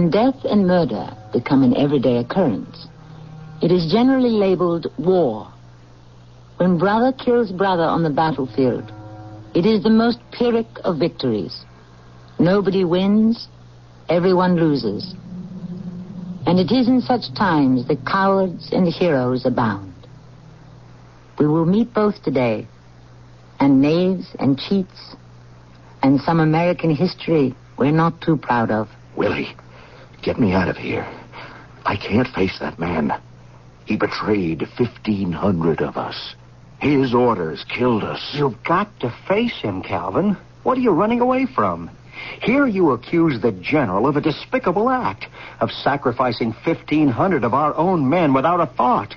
When death and murder become an everyday occurrence, it is generally labeled war. When brother kills brother on the battlefield, it is the most pyrrhic of victories. Nobody wins, everyone loses. And it is in such times that cowards and heroes abound. We will meet both today, and knaves and cheats, and some American history we're not too proud of. Willie, get me out of here. I can't face that man. He betrayed 1,500 of us. His orders killed us. You've got to face him, Calvin. What are you running away from? Here you accuse the general of a despicable act, of sacrificing 1,500 of our own men without a thought.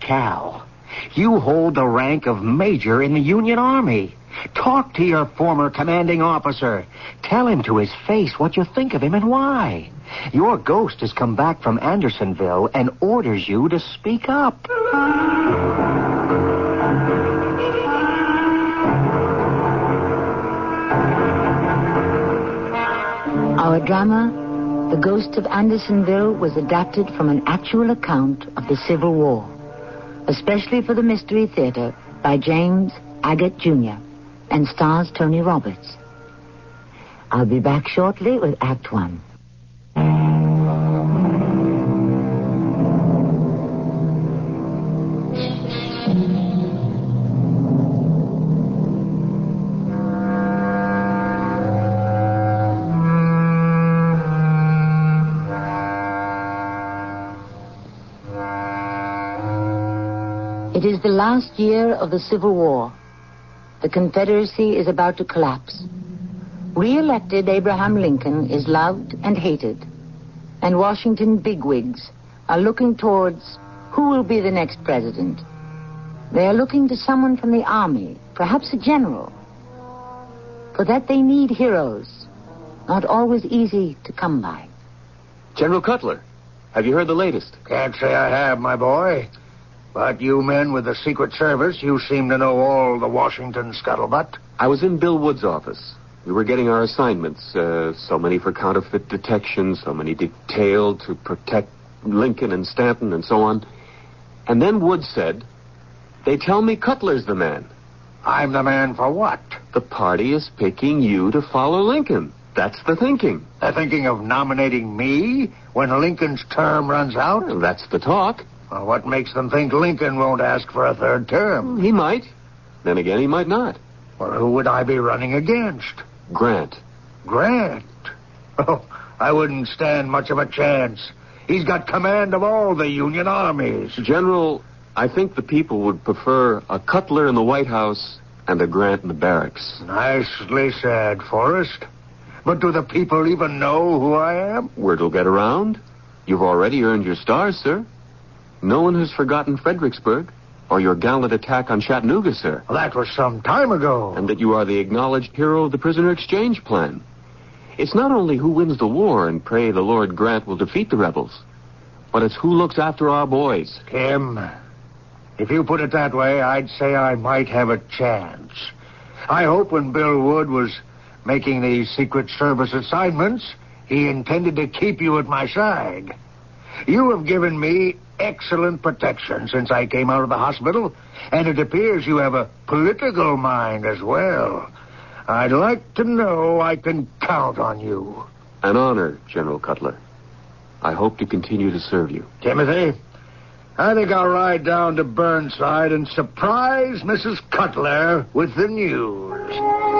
Cal, you hold the rank of major in the Union Army. Talk to your former commanding officer. Tell him to his face what you think of him and why. Your ghost has come back from Andersonville and orders you to speak up. Our drama, The Ghost of Andersonville, was adapted from an actual account of the Civil War, especially for the Mystery Theater by James Agate Jr. and stars Tony Roberts. I'll be back shortly with Act One. It is the last year of the Civil War. The Confederacy is about to collapse. Re-elected Abraham Lincoln is loved and hated. And Washington bigwigs are looking towards who will be the next president. They are looking to someone from the army, perhaps a general. For that they need heroes, not always easy to come by. General Cutler, have you heard the latest? Can't say I have, my boy. But you men with the Secret Service, you seem to know all the Washington scuttlebutt. I was in Bill Wood's office. We were getting our assignments. Uh, so many for counterfeit detection, so many detailed to protect Lincoln and Stanton and so on. And then Wood said, They tell me Cutler's the man. I'm the man for what? The party is picking you to follow Lincoln. That's the thinking. They're thinking of nominating me when Lincoln's term runs out? Well, that's the talk. Well, what makes them think Lincoln won't ask for a third term? Mm, he might. Then again, he might not. Well, who would I be running against? Grant. Grant? Oh, I wouldn't stand much of a chance. He's got command of all the Union armies. General, I think the people would prefer a Cutler in the White House and a Grant in the barracks. Nicely said, Forrest. But do the people even know who I am? Word will get around. You've already earned your stars, sir. No one has forgotten Fredericksburg or your gallant attack on Chattanooga, sir. Well, that was some time ago. And that you are the acknowledged hero of the prisoner exchange plan. It's not only who wins the war and pray the Lord Grant will defeat the rebels, but it's who looks after our boys. Kim, if you put it that way, I'd say I might have a chance. I hope when Bill Wood was making these Secret Service assignments, he intended to keep you at my side. You have given me excellent protection since I came out of the hospital, and it appears you have a political mind as well. I'd like to know I can count on you. An honor, General Cutler. I hope to continue to serve you. Timothy, I think I'll ride down to Burnside and surprise Mrs. Cutler with the news.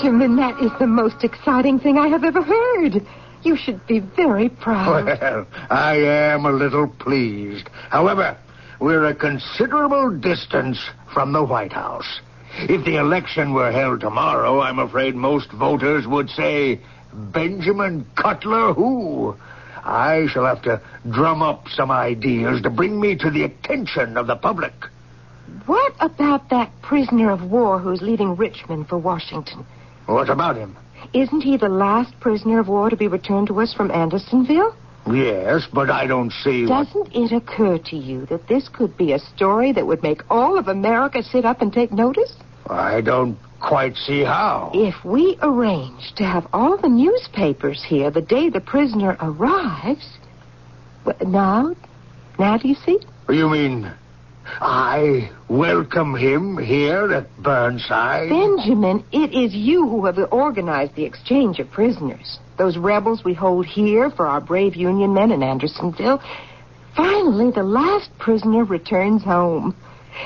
Benjamin, that is the most exciting thing I have ever heard. You should be very proud. Well, I am a little pleased. However, we're a considerable distance from the White House. If the election were held tomorrow, I'm afraid most voters would say, Benjamin Cutler who? I shall have to drum up some ideas to bring me to the attention of the public. What about that prisoner of war who's leaving Richmond for Washington? What about him? Isn't he the last prisoner of war to be returned to us from Andersonville? Yes, but I don't see. Doesn't it occur to you that this could be a story that would make all of America sit up and take notice? I don't quite see how. If we arrange to have all the newspapers here the day the prisoner arrives. Well, now, now do you see? You mean I welcome him here at Burnside? Benjamin, it is you who have organized the exchange of prisoners. Those rebels we hold here for our brave Union men in Andersonville. Finally, the last prisoner returns home.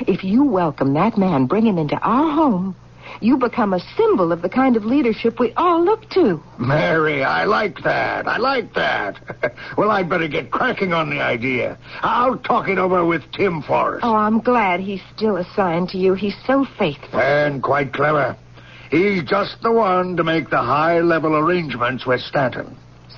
If you welcome that man, bring him into our home, you become a symbol of the kind of leadership we all look to. Mary, I like that. I like that. well, I'd better get cracking on the idea. I'll talk it over with Tim Forrest. Oh, I'm glad he's still assigned to you. He's so faithful. And quite clever. He's just the one to make the high level arrangements with Stanton,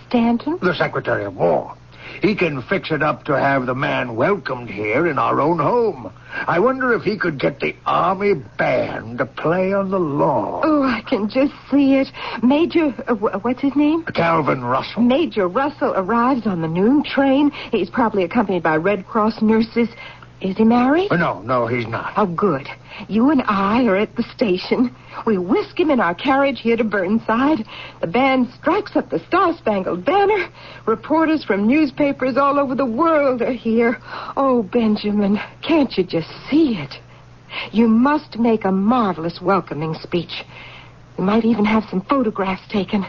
Stanton? the Secretary of War. He can fix it up to have the man welcomed here in our own home. I wonder if he could get the Army band to play on the lawn. Oh, I can just see it. Major, uh, what's his name? Calvin Russell. Major Russell arrives on the noon train. He's probably accompanied by Red Cross nurses. Is he married? Uh, No, no, he's not. Oh, good. You and I are at the station. We whisk him in our carriage here to Burnside. The band strikes up the Star Spangled Banner. Reporters from newspapers all over the world are here. Oh, Benjamin, can't you just see it? You must make a marvelous welcoming speech. You might even have some photographs taken.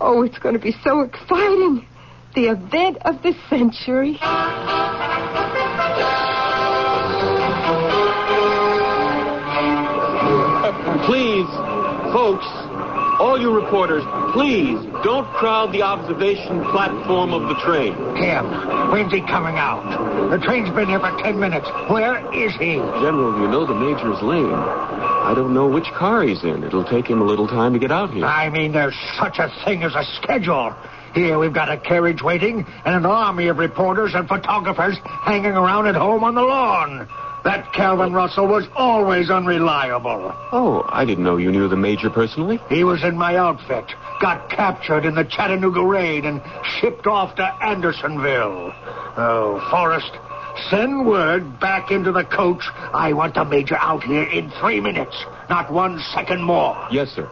Oh, it's going to be so exciting. The event of the century. Folks, all you reporters, please don't crowd the observation platform of the train. Tim, when's he coming out? The train's been here for ten minutes. Where is he? General, you know the major's lame. I don't know which car he's in. It'll take him a little time to get out here. I mean, there's such a thing as a schedule. Here we've got a carriage waiting and an army of reporters and photographers hanging around at home on the lawn. That Calvin Russell was always unreliable. Oh, I didn't know you knew the major personally. He was in my outfit, got captured in the Chattanooga raid, and shipped off to Andersonville. Oh, Forrest, send word back into the coach. I want the major out here in three minutes, not one second more. Yes, sir.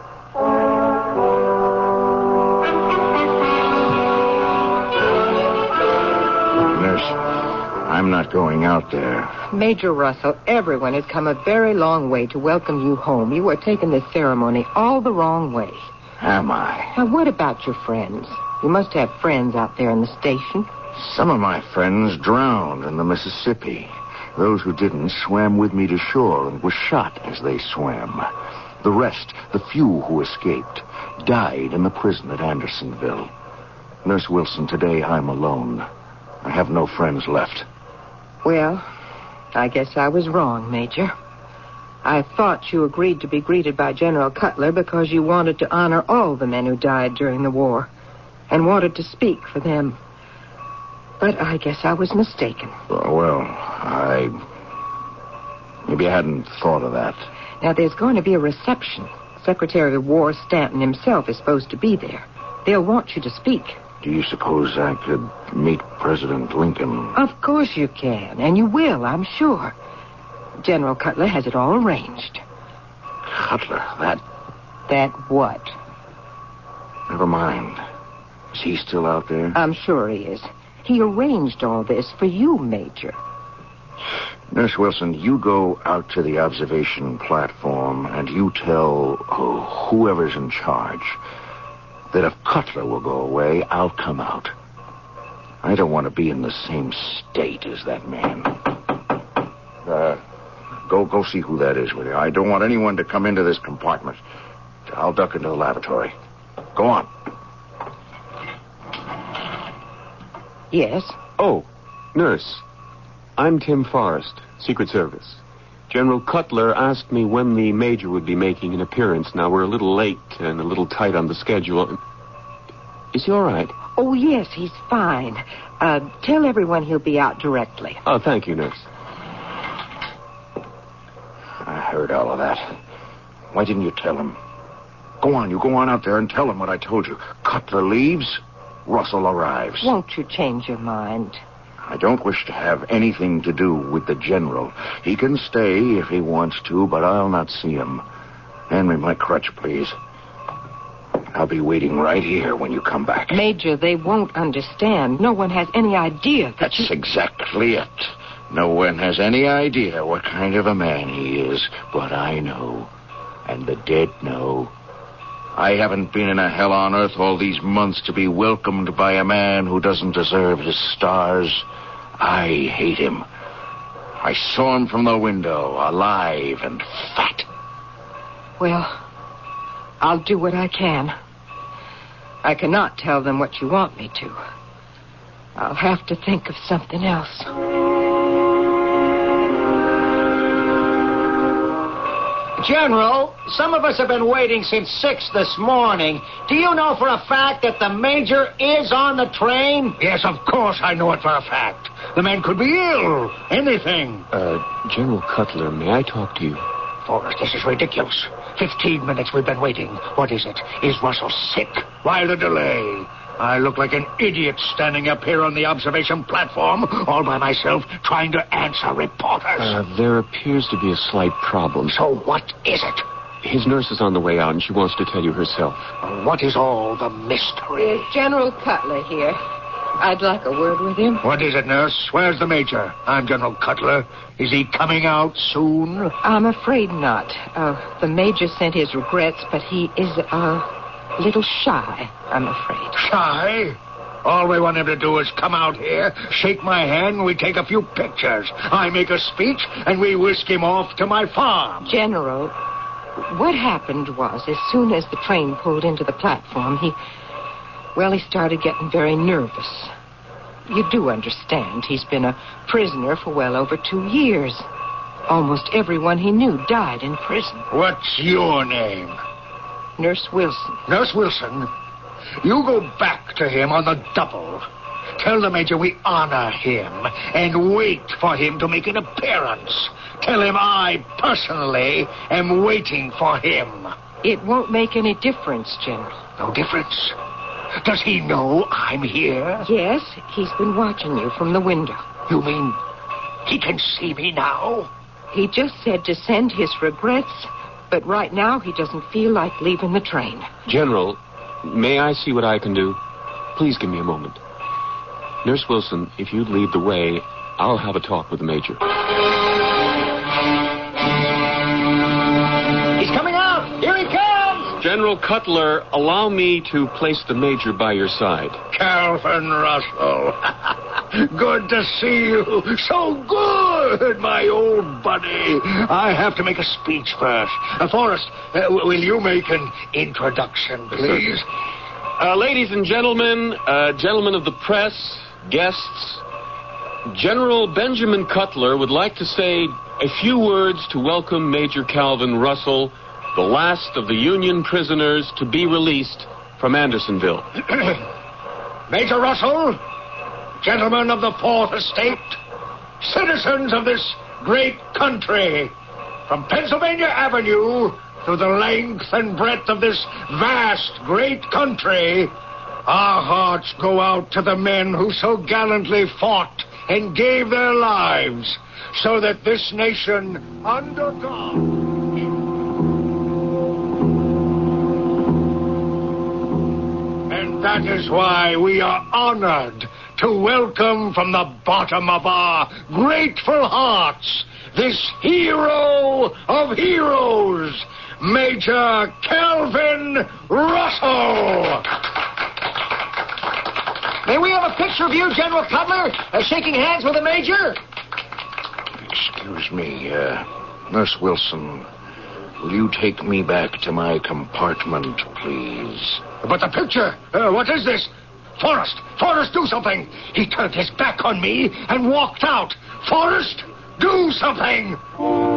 I'm not going out there. Major Russell, everyone has come a very long way to welcome you home. You are taking this ceremony all the wrong way. Am I? Now, what about your friends? You must have friends out there in the station. Some of my friends drowned in the Mississippi. Those who didn't swam with me to shore and were shot as they swam. The rest, the few who escaped, died in the prison at Andersonville. Nurse Wilson, today I'm alone. I have no friends left. Well, I guess I was wrong, Major. I thought you agreed to be greeted by General Cutler because you wanted to honor all the men who died during the war and wanted to speak for them. But I guess I was mistaken. Uh, Well, I. Maybe I hadn't thought of that. Now, there's going to be a reception. Secretary of War Stanton himself is supposed to be there. They'll want you to speak. Do you suppose I could meet President Lincoln? Of course you can, and you will, I'm sure. General Cutler has it all arranged. Cutler, that. That what? Never mind. Is he still out there? I'm sure he is. He arranged all this for you, Major. Nurse Wilson, you go out to the observation platform and you tell oh, whoever's in charge that if Cutler will go away, I'll come out. I don't want to be in the same state as that man. Uh, go, go see who that is will you. I don't want anyone to come into this compartment. I'll duck into the lavatory. Go on. Yes? Oh, nurse. I'm Tim Forrest, Secret Service. General Cutler asked me when the major would be making an appearance. Now, we're a little late and a little tight on the schedule. Is he all right? Oh, yes, he's fine. Uh, tell everyone he'll be out directly. Oh, thank you, nurse. I heard all of that. Why didn't you tell him? Go on, you go on out there and tell him what I told you. Cutler leaves, Russell arrives. Won't you change your mind? I don't wish to have anything to do with the general. He can stay if he wants to, but I'll not see him. Hand me my crutch, please. I'll be waiting right here when you come back. Major, they won't understand. No one has any idea that That's exactly it. No one has any idea what kind of a man he is, but I know. And the dead know. I haven't been in a hell on earth all these months to be welcomed by a man who doesn't deserve his stars. I hate him. I saw him from the window, alive and fat. Well, I'll do what I can. I cannot tell them what you want me to. I'll have to think of something else. General, some of us have been waiting since 6 this morning. Do you know for a fact that the Major is on the train? Yes, of course I know it for a fact. The man could be ill. Anything. Uh, General Cutler, may I talk to you? Forrest, this is ridiculous. Fifteen minutes we've been waiting. What is it? Is Russell sick? Why the delay? I look like an idiot standing up here on the observation platform, all by myself, trying to answer reporters. Uh, there appears to be a slight problem. so what is it? His nurse is on the way out, and she wants to tell you herself. What is all the mystery? There's General Cutler here. I'd like a word with him. What is it, nurse? Where's the major? I'm General Cutler. Is he coming out soon? I'm afraid not. Uh, the Major sent his regrets, but he is a little shy, I'm afraid. Shy? All we want him to do is come out here, shake my hand, and we take a few pictures. I make a speech, and we whisk him off to my farm. General, what happened was, as soon as the train pulled into the platform, he. Well, he started getting very nervous. You do understand, he's been a prisoner for well over two years. Almost everyone he knew died in prison. What's your name? Nurse Wilson. Nurse Wilson, you go back to him on the double. Tell the Major we honor him and wait for him to make an appearance. Tell him I personally am waiting for him. It won't make any difference, General. No difference. Does he know I'm here? Yes, he's been watching you from the window. You mean he can see me now? He just said to send his regrets, but right now he doesn't feel like leaving the train. General, may I see what I can do? Please give me a moment. Nurse Wilson, if you'd lead the way, I'll have a talk with the Major. General Cutler, allow me to place the Major by your side. Calvin Russell. good to see you. So good, my old buddy. I have to make a speech first. Uh, Forrest, uh, will you make an introduction, please? Uh, ladies and gentlemen, uh, gentlemen of the press, guests, General Benjamin Cutler would like to say a few words to welcome Major Calvin Russell, the last of the Union prisoners to be released from Andersonville. Major Russell, gentlemen of the Fourth Estate, citizens of this great country, from Pennsylvania Avenue to the length and breadth of this vast, great country, our hearts go out to the men who so gallantly fought and gave their lives so that this nation, under God. That is why we are honored to welcome from the bottom of our grateful hearts this hero of heroes, Major Calvin Russell. May we have a picture of you, General Cutler, uh, shaking hands with the Major? Excuse me, uh, Nurse Wilson. Will you take me back to my compartment, please? But the picture, uh, what is this? Forrest, Forrest, do something. He turned his back on me and walked out. Forrest, do something.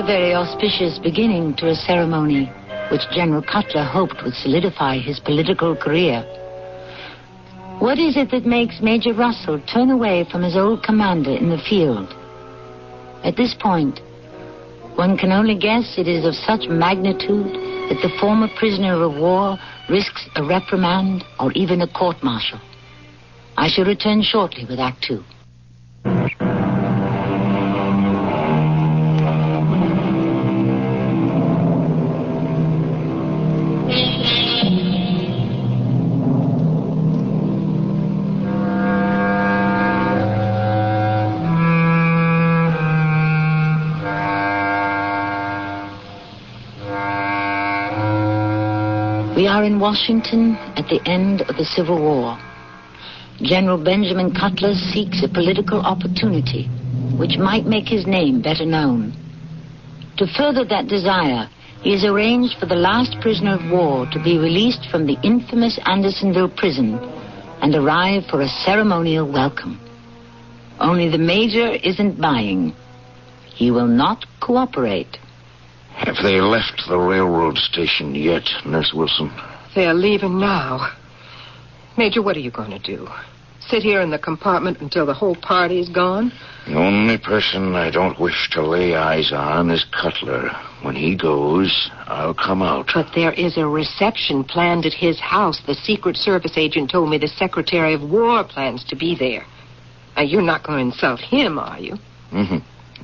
A very auspicious beginning to a ceremony which General Cutler hoped would solidify his political career. What is it that makes Major Russell turn away from his old commander in the field? At this point, one can only guess it is of such magnitude that the former prisoner of war risks a reprimand or even a court martial. I shall return shortly with Act Two. Are in Washington at the end of the Civil War. General Benjamin Cutler seeks a political opportunity which might make his name better known. To further that desire, he has arranged for the last prisoner of war to be released from the infamous Andersonville prison and arrive for a ceremonial welcome. Only the major isn't buying. He will not cooperate. Have they left the railroad station yet, Nurse Wilson? They're leaving now. Major, what are you going to do? Sit here in the compartment until the whole party is gone? The only person I don't wish to lay eyes on is Cutler. When he goes, I'll come out. But there is a reception planned at his house. The Secret Service agent told me the Secretary of War plans to be there. Now, you're not going to insult him, are you? Mm-hmm.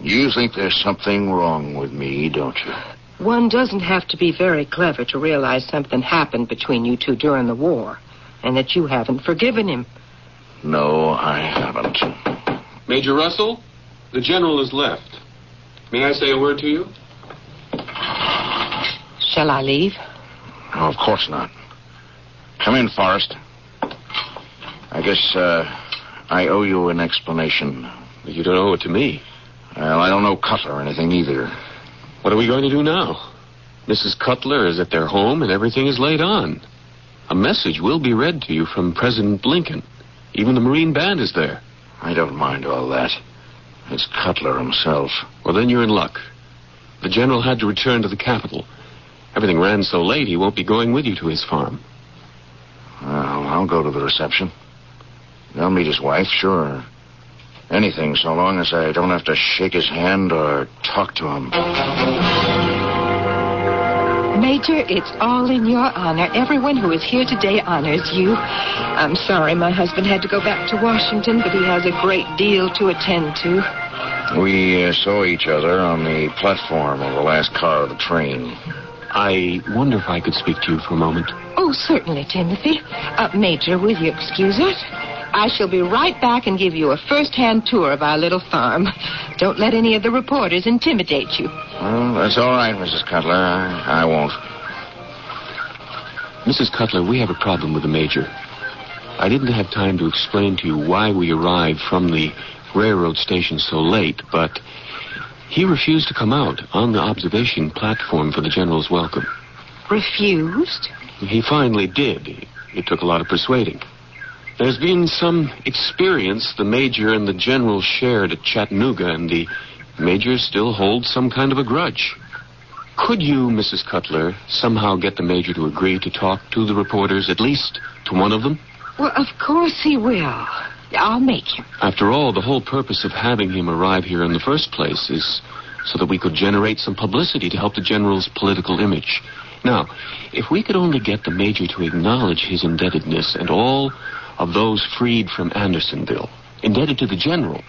You think there's something wrong with me, don't you? One doesn't have to be very clever to realize something happened between you two during the war, and that you haven't forgiven him. No, I haven't. Major Russell, the general has left. May I say a word to you? Shall I leave? Oh, of course not. Come in, Forrest. I guess, uh, I owe you an explanation. You don't owe it to me. Well, I don't know Cutler or anything either. What are we going to do now? Mrs. Cutler is at their home and everything is laid on. A message will be read to you from President Lincoln. Even the Marine Band is there. I don't mind all that. It's Cutler himself. Well, then you're in luck. The general had to return to the capital. Everything ran so late, he won't be going with you to his farm. Well, I'll go to the reception. I'll meet his wife, sure. Anything, so long as I don't have to shake his hand or talk to him. Major, it's all in your honor. Everyone who is here today honors you. I'm sorry my husband had to go back to Washington, but he has a great deal to attend to. We uh, saw each other on the platform of the last car of the train. I wonder if I could speak to you for a moment. Oh, certainly, Timothy. Uh, Major, will you excuse us? I shall be right back and give you a first-hand tour of our little farm. Don't let any of the reporters intimidate you. Well, that's all right, Mrs. Cutler. I, I won't. Mrs. Cutler, we have a problem with the major. I didn't have time to explain to you why we arrived from the railroad station so late, but he refused to come out on the observation platform for the general's welcome. Refused? He finally did. It took a lot of persuading. There's been some experience the major and the general shared at Chattanooga, and the major still holds some kind of a grudge. Could you, Mrs. Cutler, somehow get the major to agree to talk to the reporters, at least to one of them? Well, of course he will. I'll make him. After all, the whole purpose of having him arrive here in the first place is so that we could generate some publicity to help the general's political image. Now, if we could only get the major to acknowledge his indebtedness and all of those freed from Andersonville, indebted to the general,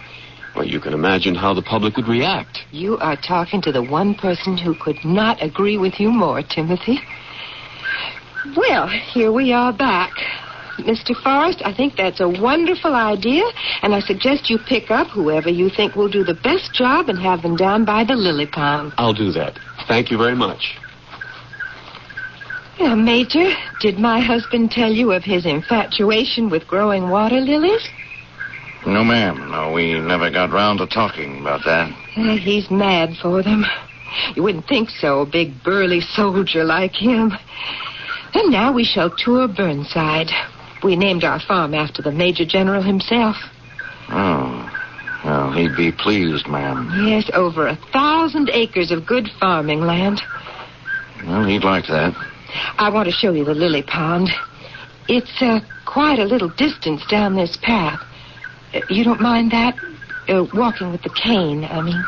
well, you can imagine how the public would react. You are talking to the one person who could not agree with you more, Timothy. Well, here we are back. Mr. Forrest, I think that's a wonderful idea, and I suggest you pick up whoever you think will do the best job and have them down by the lily pond. I'll do that. Thank you very much. Now, Major, did my husband tell you of his infatuation with growing water lilies? No, ma'am. No, we never got round to talking about that. Uh, he's mad for them. You wouldn't think so, a big burly soldier like him. And now we shall tour Burnside. We named our farm after the Major General himself. Oh. Well, he'd be pleased, ma'am. Yes, over a thousand acres of good farming land. Well, he'd like that. I want to show you the lily pond. It's uh, quite a little distance down this path. Uh, you don't mind that? Uh, walking with the cane, I mean.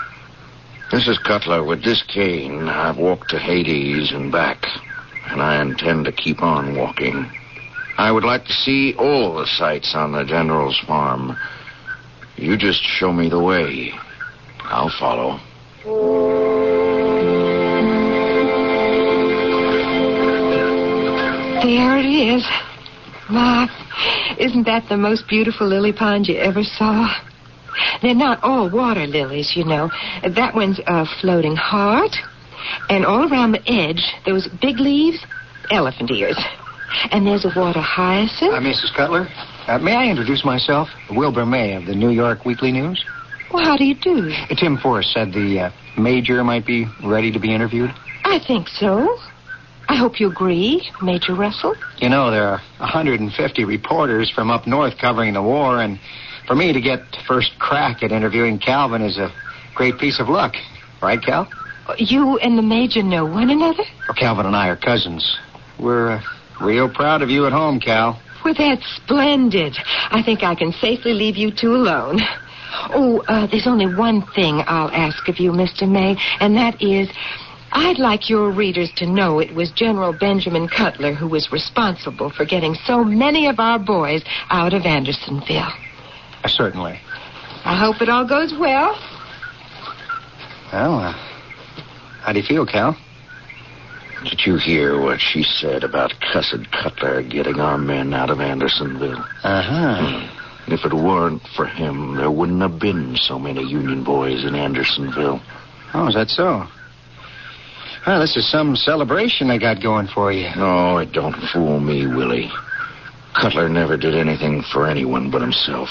Mrs. Cutler, with this cane, I've walked to Hades and back, and I intend to keep on walking. I would like to see all the sights on the General's farm. You just show me the way. I'll follow. Is. Ma, isn't that the most beautiful lily pond you ever saw? They're not all water lilies, you know. That one's a floating heart. And all around the edge, those big leaves, elephant ears. And there's a water hyacinth. Uh, Mrs. Cutler, uh, may I introduce myself? Wilbur May of the New York Weekly News. Well, how do you do? Uh, Tim Forrest said the uh, major might be ready to be interviewed. I think so. I hope you agree, Major Russell. You know, there are 150 reporters from up north covering the war, and for me to get first crack at interviewing Calvin is a great piece of luck. Right, Cal? You and the Major know one another? Well, Calvin and I are cousins. We're uh, real proud of you at home, Cal. Well, that's splendid. I think I can safely leave you two alone. Oh, uh, there's only one thing I'll ask of you, Mr. May, and that is I'd like your readers to know it was General Benjamin Cutler who was responsible for getting so many of our boys out of Andersonville. Uh, certainly. I hope it all goes well. Well, uh, how do you feel, Cal? Did you hear what she said about cussed Cutler getting our men out of Andersonville? Uh-huh. If it weren't for him, there wouldn't have been so many Union boys in Andersonville. Oh, is that so? Well, this is some celebration they got going for you. No, it don't fool me, Willie. Cutler never did anything for anyone but himself.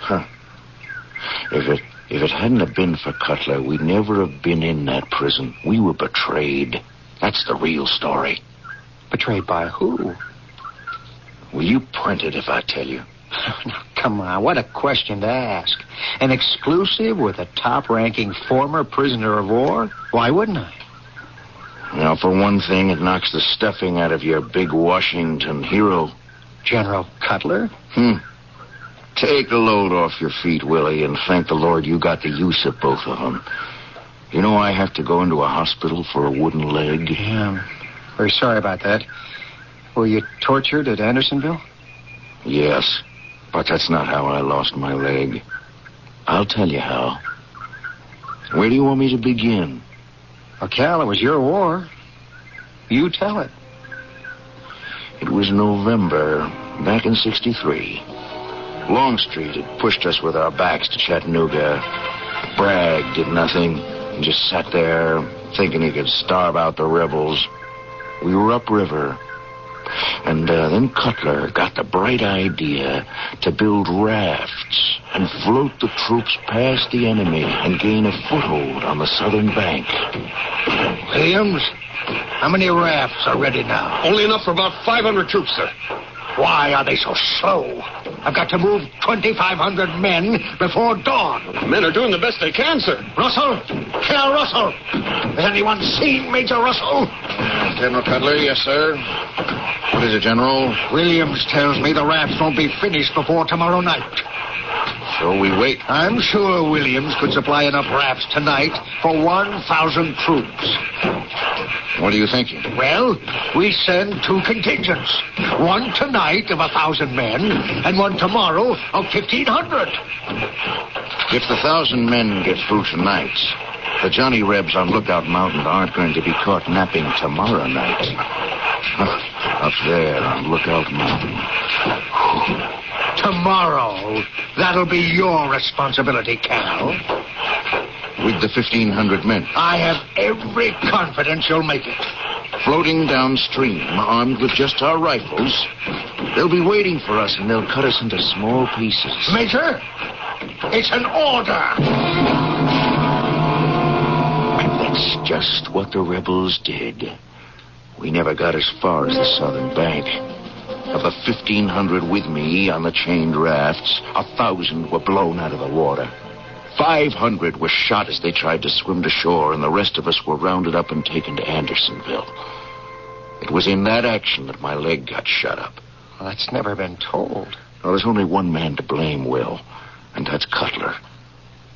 Huh. If it if it hadn't have been for Cutler, we'd never have been in that prison. We were betrayed. That's the real story. Betrayed by who? Will you print it if I tell you? Now, come on, what a question to ask. An exclusive with a top ranking former prisoner of war? Why wouldn't I? Now, for one thing, it knocks the stuffing out of your big Washington hero. General Cutler? Hmm. Take a load off your feet, Willie, and thank the Lord you got the use of both of them. You know I have to go into a hospital for a wooden leg. Yeah, very sorry about that. Were you tortured at Andersonville? Yes, but that's not how I lost my leg. I'll tell you how. Where do you want me to begin? Well, Cal, it was your war. You tell it. It was November, back in 63. Longstreet had pushed us with our backs to Chattanooga. Bragg did nothing and just sat there thinking he could starve out the rebels. We were upriver. And uh, then Cutler got the bright idea to build rafts and float the troops past the enemy and gain a foothold on the southern bank. Williams, how many rafts are ready now? Only enough for about 500 troops, sir. Why are they so slow? I've got to move 2,500 men before dawn. Men are doing the best they can, sir. Russell? Colonel Russell? Has anyone seen Major Russell? General Cutler, yes, sir. What is it, General? Williams tells me the rafts won't be finished before tomorrow night. So we wait. I'm sure Williams could supply enough rafts tonight for 1,000 troops. What are you thinking? Well, we send two contingents. One tonight of a thousand men, and one tomorrow of 1,500. If the thousand men get through tonight, the Johnny Rebs on Lookout Mountain aren't going to be caught napping tomorrow night. Up there on Lookout Mountain. Tomorrow, that'll be your responsibility, Cal. With the 1,500 men. I have every confidence you'll make it. Floating downstream, armed with just our rifles. They'll be waiting for us, and they'll cut us into small pieces. Major, it's an order. And that's just what the rebels did. We never got as far as the southern bank. Of the 1,500 with me on the chained rafts, a thousand were blown out of the water. 500 were shot as they tried to swim to shore, and the rest of us were rounded up and taken to Andersonville. It was in that action that my leg got shut up. Well, that's never been told. Well, there's only one man to blame, Will, and that's Cutler.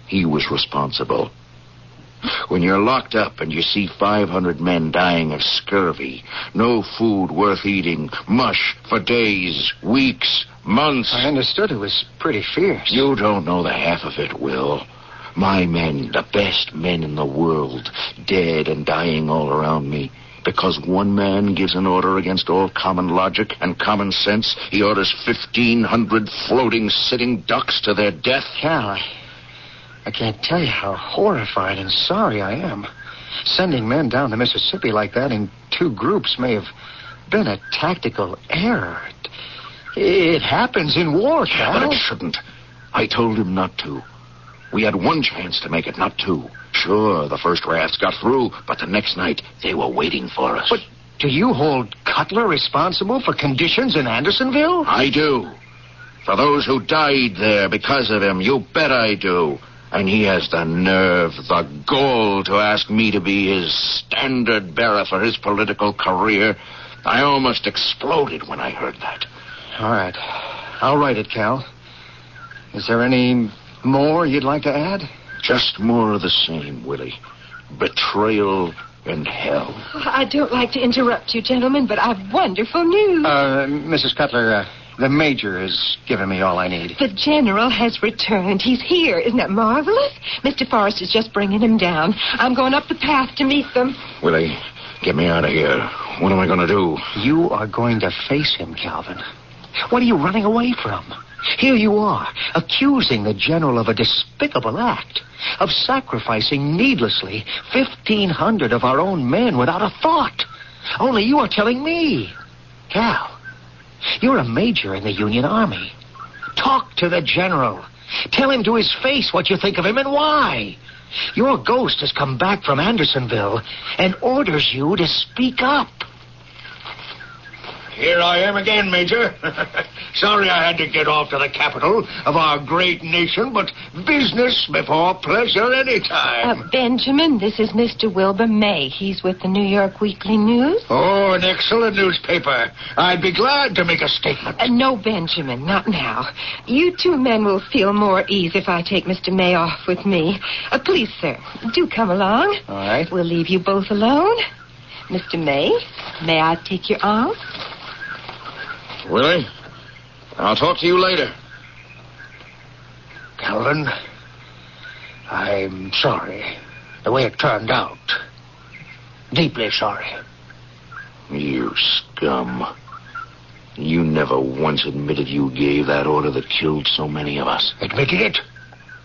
He was responsible. When you're locked up and you see 500 men dying of scurvy, no food worth eating, mush for days, weeks, months. I understood it was pretty fierce. You don't know the half of it, Will. My men, the best men in the world, dead and dying all around me. Because one man gives an order against all common logic and common sense, he orders 1,500 floating, sitting ducks to their death. Cal, I, I can't tell you how horrified and sorry I am. Sending men down the Mississippi like that in two groups may have been a tactical error. It happens in war, Cal. But it shouldn't. I told him not to. We had one chance to make it, not two. Sure, the first rafts got through, but the next night they were waiting for us. But do you hold Cutler responsible for conditions in Andersonville? I do. For those who died there because of him, you bet I do. And he has the nerve, the gall to ask me to be his standard bearer for his political career. I almost exploded when I heard that. All right. I'll write it, Cal. Is there any more you'd like to add? Just more of the same, Willie. Betrayal and hell. I don't like to interrupt you, gentlemen, but I've wonderful news. Uh, Mrs. Cutler, uh, the Major has given me all I need. The General has returned. He's here. Isn't that marvelous? Mr. Forrest is just bringing him down. I'm going up the path to meet them. Willie, get me out of here. What am I going to do? You are going to face him, Calvin. What are you running away from? Here you are, accusing the general of a despicable act, of sacrificing needlessly 1,500 of our own men without a thought. Only you are telling me. Cal, you're a major in the Union Army. Talk to the general. Tell him to his face what you think of him and why. Your ghost has come back from Andersonville and orders you to speak up. Here I am again, Major. Sorry I had to get off to the capital of our great nation, but business before pleasure any time. Uh, Benjamin, this is Mr. Wilbur May. He's with the New York Weekly News. Oh, an excellent newspaper. I'd be glad to make a statement. Uh, no, Benjamin, not now. You two men will feel more ease if I take Mr. May off with me. Uh, please, sir, do come along. All right. We'll leave you both alone. Mr. May, may I take your arm? Willie, I'll talk to you later. Calvin, I'm sorry. The way it turned out. Deeply sorry. You scum. You never once admitted you gave that order that killed so many of us. Admitted it?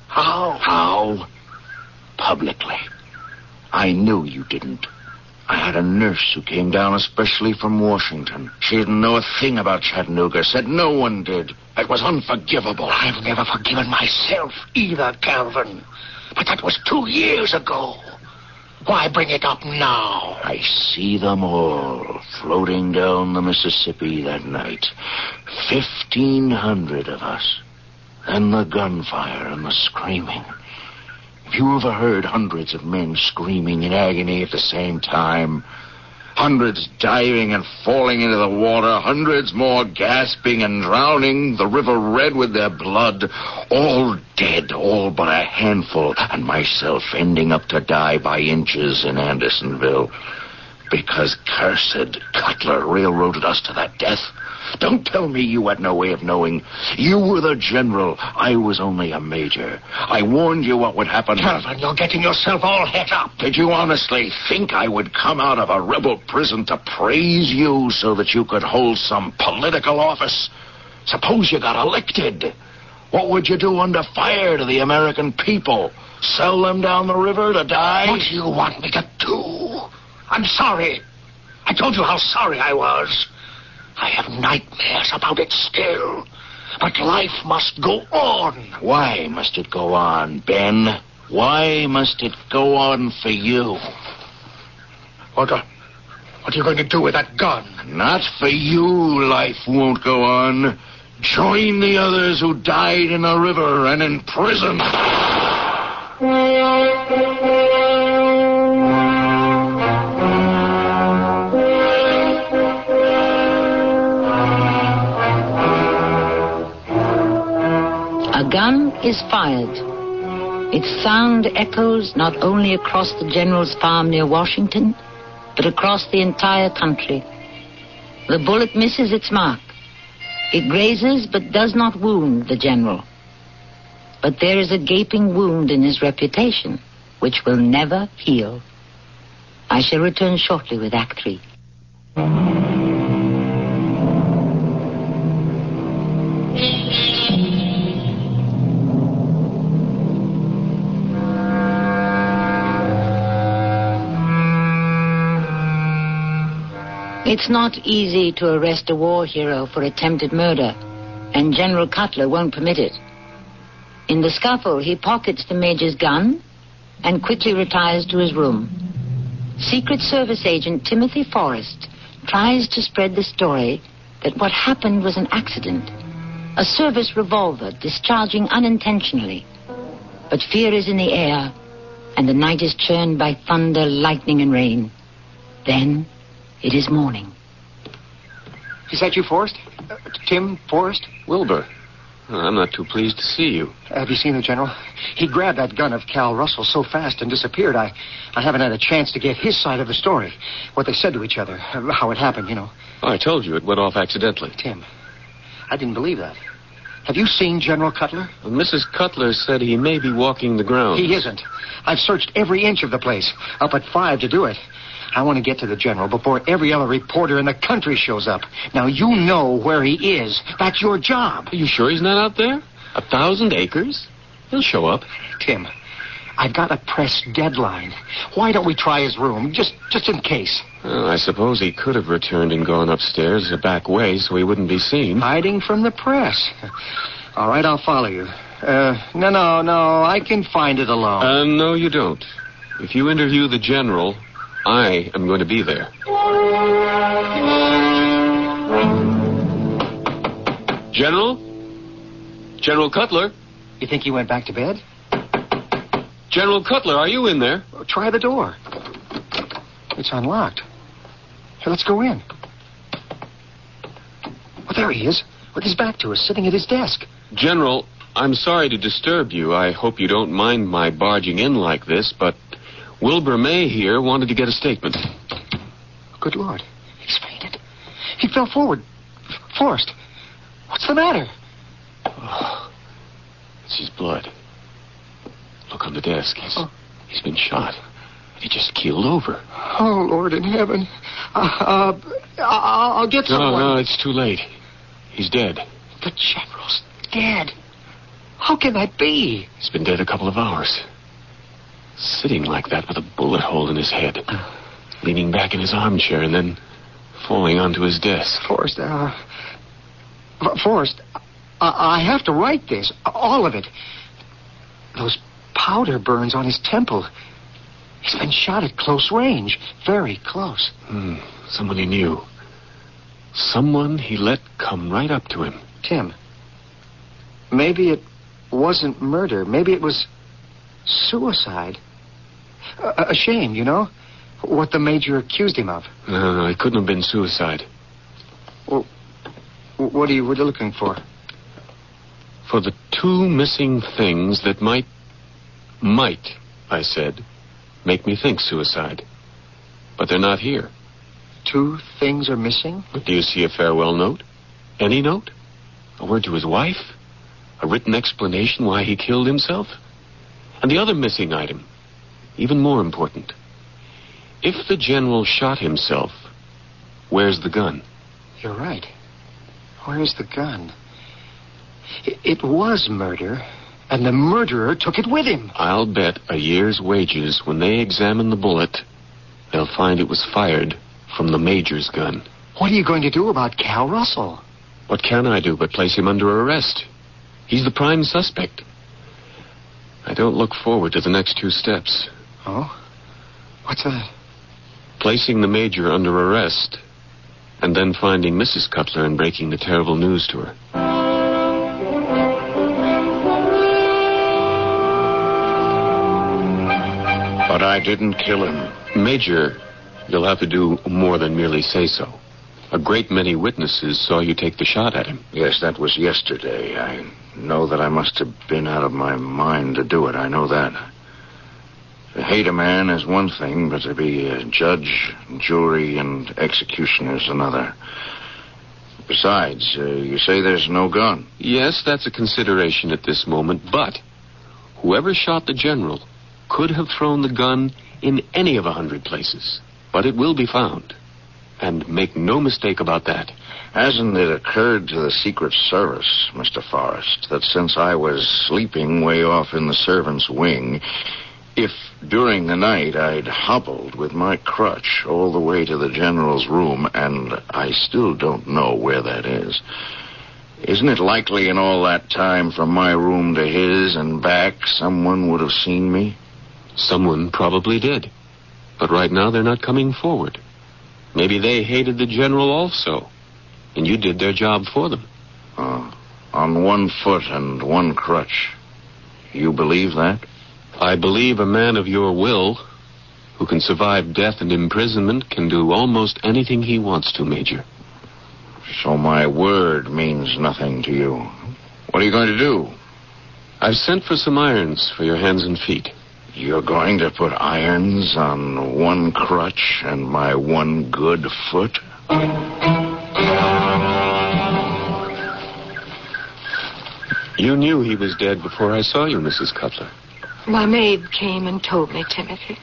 How? How? Publicly. I knew you didn't. I had a nurse who came down especially from Washington. She didn't know a thing about Chattanooga, said no one did. It was unforgivable. I've never forgiven myself either, Calvin. But that was two years ago. Why bring it up now? I see them all floating down the Mississippi that night. Fifteen hundred of us. And the gunfire and the screaming. Have you ever heard hundreds of men screaming in agony at the same time? Hundreds diving and falling into the water, hundreds more gasping and drowning, the river red with their blood, all dead, all but a handful, and myself ending up to die by inches in Andersonville. Because cursed Cutler railroaded us to that death. Don't tell me you had no way of knowing. You were the general. I was only a major. I warned you what would happen. Calvin, you're getting yourself all het up. Did you honestly think I would come out of a rebel prison to praise you so that you could hold some political office? Suppose you got elected. What would you do under fire to the American people? Sell them down the river to die? What do you want me to do? I'm sorry. I told you how sorry I was. I have nightmares about it still. But life must go on. Why must it go on, Ben? Why must it go on for you? What are, what are you going to do with that gun? Not for you, life won't go on. Join the others who died in the river and in prison. is fired. Its sound echoes not only across the general's farm near Washington, but across the entire country. The bullet misses its mark. It grazes but does not wound the general. But there is a gaping wound in his reputation, which will never heal. I shall return shortly with Act Three. It's not easy to arrest a war hero for attempted murder, and General Cutler won't permit it. In the scuffle, he pockets the major's gun and quickly retires to his room. Secret Service agent Timothy Forrest tries to spread the story that what happened was an accident, a service revolver discharging unintentionally. But fear is in the air, and the night is churned by thunder, lightning, and rain. Then it is morning. Is that you, Forrest? Uh, Tim Forrest? Wilbur, I'm not too pleased to see you. Have you seen the general? He grabbed that gun of Cal Russell so fast and disappeared. I, I haven't had a chance to get his side of the story. What they said to each other, how it happened, you know. Oh, I told you it went off accidentally. Tim, I didn't believe that. Have you seen General Cutler? Well, Mrs. Cutler said he may be walking the ground. He isn't. I've searched every inch of the place, up at five to do it. I want to get to the general before every other reporter in the country shows up. Now, you know where he is. That's your job. Are you sure he's not out there? A thousand acres? He'll show up. Tim, I've got a press deadline. Why don't we try his room, just just in case? Well, I suppose he could have returned and gone upstairs a back way so he wouldn't be seen. Hiding from the press. All right, I'll follow you. Uh, no, no, no. I can find it alone. Uh, no, you don't. If you interview the general, I am going to be there. General? General Cutler? You think he went back to bed? General Cutler, are you in there? Try the door. It's unlocked. Here, let's go in. Well, there he is, with his back to us, sitting at his desk. General, I'm sorry to disturb you. I hope you don't mind my barging in like this, but Wilbur May here wanted to get a statement. Good Lord. He's fainted. He fell forward. Forrest, what's the matter? Oh, it's his blood. Look on the desk. He's, oh. he's been shot. He just keeled over. Oh, Lord in heaven. Uh, uh, I'll get someone. No, no, it's too late. He's dead. The general's dead. How can that be? He's been dead a couple of hours. Sitting like that with a bullet hole in his head. Leaning back in his armchair and then falling onto his desk. Forrest, uh. Forrest, I, I have to write this. All of it. Those powder burns on his temple. He's been shot at close range. Very close. Hmm. Someone he knew. Someone he let come right up to him. Tim, maybe it wasn't murder. Maybe it was suicide. A, a shame, you know, what the major accused him of. No, no, it couldn't have been suicide. Well, what are you, what are you looking for? For the two missing things that might, might, I said, make me think suicide. But they're not here. Two things are missing? Do you see a farewell note? Any note? A word to his wife? A written explanation why he killed himself? And the other missing item, even more important. If the general shot himself, where's the gun? You're right. Where's the gun? It was murder, and the murderer took it with him. I'll bet a year's wages when they examine the bullet, they'll find it was fired from the major's gun. What are you going to do about Cal Russell? What can I do but place him under arrest? He's the prime suspect. I don't look forward to the next two steps. Oh? What's that? Placing the major under arrest, and then finding Mrs. Cutler and breaking the terrible news to her. But I didn't kill him. Major, you'll have to do more than merely say so. A great many witnesses saw you take the shot at him. Yes, that was yesterday. I know that I must have been out of my mind to do it. I know that. To hate a man is one thing, but to be a judge, jury, and executioner is another. Besides, uh, you say there's no gun. Yes, that's a consideration at this moment, but whoever shot the general could have thrown the gun in any of a hundred places. But it will be found. And make no mistake about that. Hasn't it occurred to the Secret Service, Mr. Forrest, that since I was sleeping way off in the servants' wing, if during the night I'd hobbled with my crutch all the way to the general's room, and I still don't know where that is, isn't it likely in all that time from my room to his and back someone would have seen me? Someone probably did. But right now they're not coming forward. Maybe they hated the general also, and you did their job for them. Uh, on one foot and one crutch. You believe that? I believe a man of your will, who can survive death and imprisonment, can do almost anything he wants to, Major. So my word means nothing to you. What are you going to do? I've sent for some irons for your hands and feet. You're going to put irons on one crutch and my one good foot? You knew he was dead before I saw you, Mrs. Cutler. My maid came and told me, Timothy.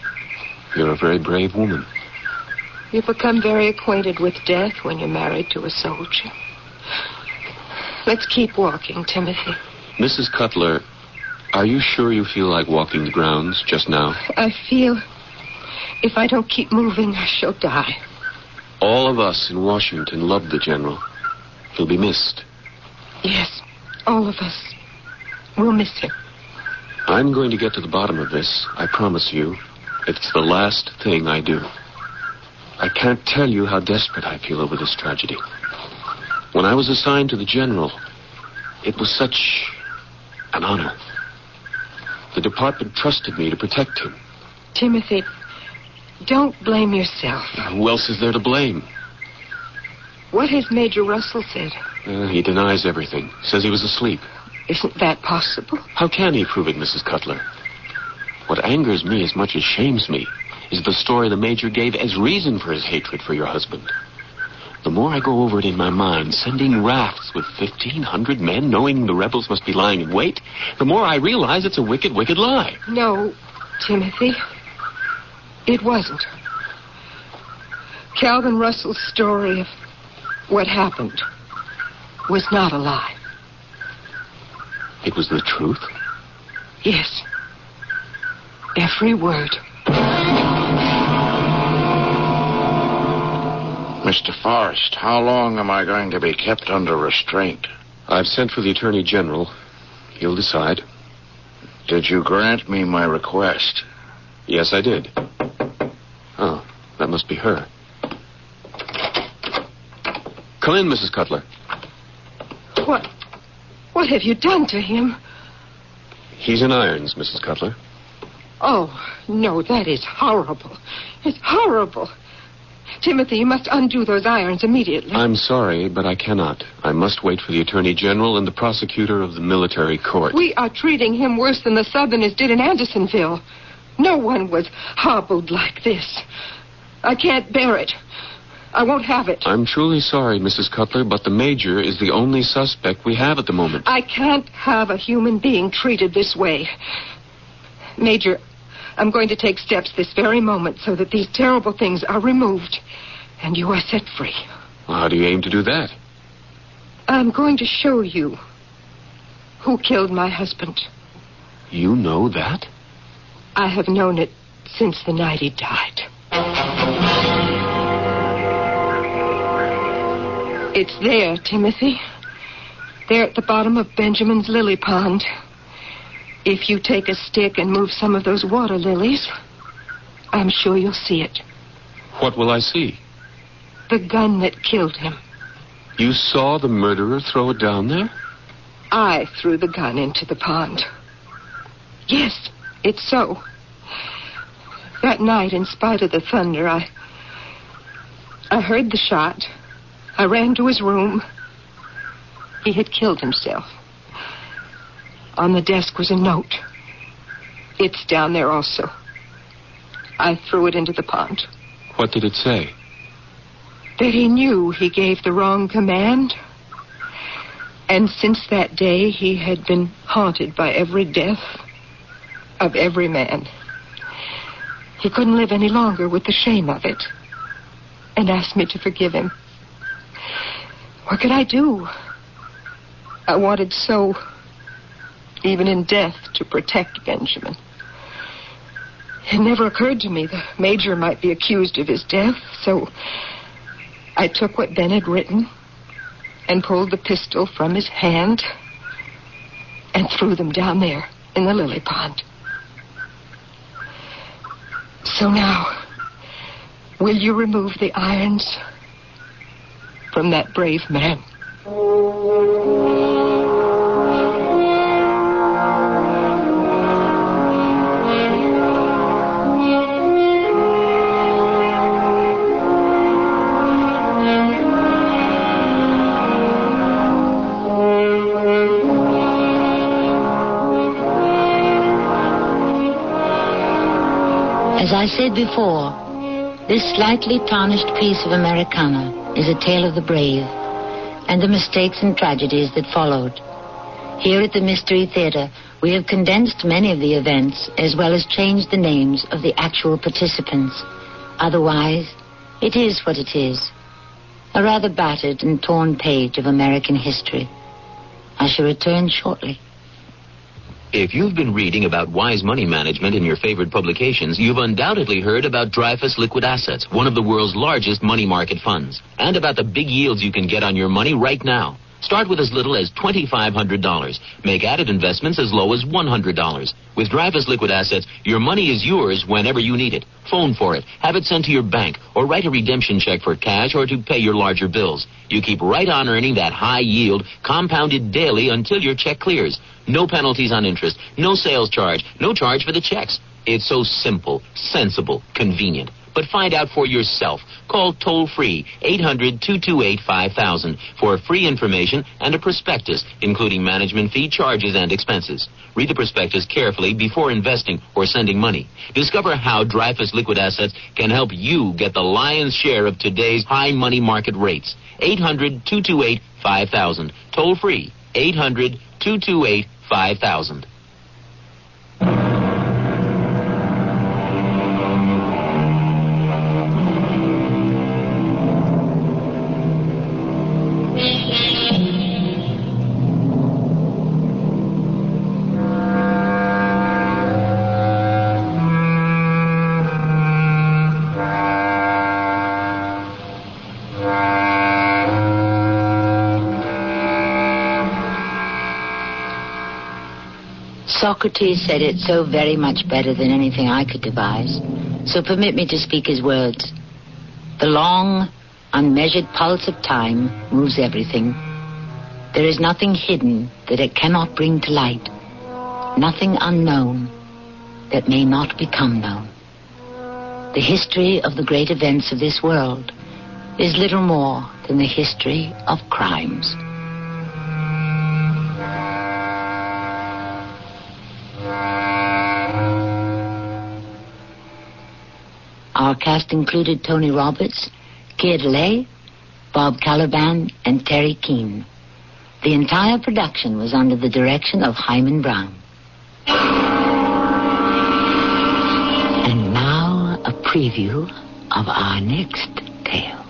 You're a very brave woman. You become very acquainted with death when you're married to a soldier. Let's keep walking, Timothy. Mrs. Cutler, are you sure you feel like walking the grounds just now? I feel if I don't keep moving, I shall die. All of us in Washington love the general. He'll be missed. Yes, all of us. We'll miss him. I'm going to get to the bottom of this. I promise you. It's the last thing I do. I can't tell you how desperate I feel over this tragedy. When I was assigned to the general, it was such an honor. The department trusted me to protect him. Timothy, don't blame yourself. Who else is there to blame? What has Major Russell said? Uh, he denies everything. Says he was asleep. Isn't that possible? How can he prove it, Mrs. Cutler? What angers me as much as shames me is the story the Major gave as reason for his hatred for your husband. The more I go over it in my mind, sending rafts with 1,500 men, knowing the rebels must be lying in wait, the more I realize it's a wicked, wicked lie. No, Timothy. It wasn't. Calvin Russell's story of what happened was not a lie. It was the truth? Yes. Every word. Mr. Forrest, how long am I going to be kept under restraint? I've sent for the Attorney General. He'll decide. Did you grant me my request? Yes, I did. Oh, that must be her. Come in, Mrs. Cutler. What? What have you done to him? He's in irons, Mrs. Cutler. Oh, no, that is horrible. It's horrible. Timothy, you must undo those irons immediately. I'm sorry, but I cannot. I must wait for the Attorney General and the prosecutor of the military court. We are treating him worse than the Southerners did in Andersonville. No one was hobbled like this. I can't bear it. I won't have it. I'm truly sorry, Mrs. Cutler, but the Major is the only suspect we have at the moment. I can't have a human being treated this way. Major, I'm going to take steps this very moment so that these terrible things are removed and you are set free. Well, how do you aim to do that? I'm going to show you who killed my husband. You know that? I have known it since the night he died. It's there, Timothy. There at the bottom of Benjamin's lily pond. If you take a stick and move some of those water lilies, I'm sure you'll see it. What will I see? The gun that killed him. You saw the murderer throw it down there? I threw the gun into the pond. Yes, it's so. That night, in spite of the thunder, I. I heard the shot. I ran to his room. He had killed himself. On the desk was a note. It's down there also. I threw it into the pond. What did it say? That he knew he gave the wrong command. And since that day, he had been haunted by every death of every man. He couldn't live any longer with the shame of it and asked me to forgive him. What could I do? I wanted so, even in death, to protect Benjamin. It never occurred to me the Major might be accused of his death, so I took what Ben had written and pulled the pistol from his hand and threw them down there in the lily pond. So now, will you remove the irons from that brave man? As I said before, this slightly tarnished piece of Americana is a tale of the brave and the mistakes and tragedies that followed. Here at the Mystery Theater, we have condensed many of the events as well as changed the names of the actual participants. Otherwise, it is what it is. A rather battered and torn page of American history. I shall return shortly. If you've been reading about wise money management in your favorite publications, you've undoubtedly heard about Dreyfus Liquid Assets, one of the world's largest money market funds, and about the big yields you can get on your money right now. Start with as little as $2,500. Make added investments as low as $100. With Dreyfus Liquid Assets, your money is yours whenever you need it. Phone for it, have it sent to your bank, or write a redemption check for cash or to pay your larger bills. You keep right on earning that high yield, compounded daily until your check clears. No penalties on interest, no sales charge, no charge for the checks. It's so simple, sensible, convenient. But find out for yourself. Call toll free 800 228 5000 for free information and a prospectus, including management fee, charges, and expenses. Read the prospectus carefully before investing or sending money. Discover how Dreyfus Liquid Assets can help you get the lion's share of today's high money market rates. 800 228 5000. Toll free 800 228 5000. Socrates said it so very much better than anything I could devise. So permit me to speak his words. The long, unmeasured pulse of time moves everything. There is nothing hidden that it cannot bring to light. Nothing unknown that may not become known. The history of the great events of this world is little more than the history of crimes. Our cast included Tony Roberts, Keir Dullea, Bob Kaliban, and Teri Keane. The entire production was under the direction of Himan Brown. And now a preview of our next tale.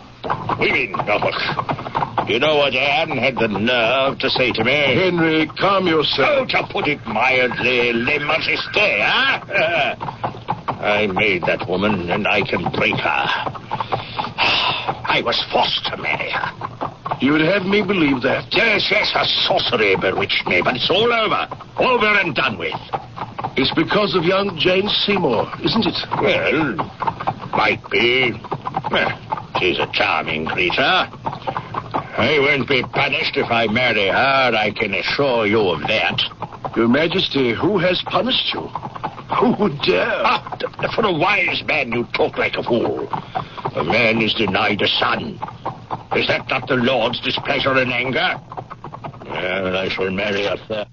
Women, Norfolk. You know what Anne had the nerve to say to me? Henry, calm Oh, yourself. to put it mildly, le majesté, huh? Ah? I made that woman, and I can break her. I was forced to marry her. You would have me believe that. Yes, yes, her sorcery bewitched me, but it's all over. Over and done with. It's because of young Jane Seymour, isn't it? Well, might be. Well, she's a charming creature. I won't be punished if I marry her, I can assure you of that. Your Majesty, who has punished you? Who would dare? Ah, for a wise man, you talk like a fool. A man is denied a son. Is that not the Lord's displeasure and anger? Well, I shall marry her first.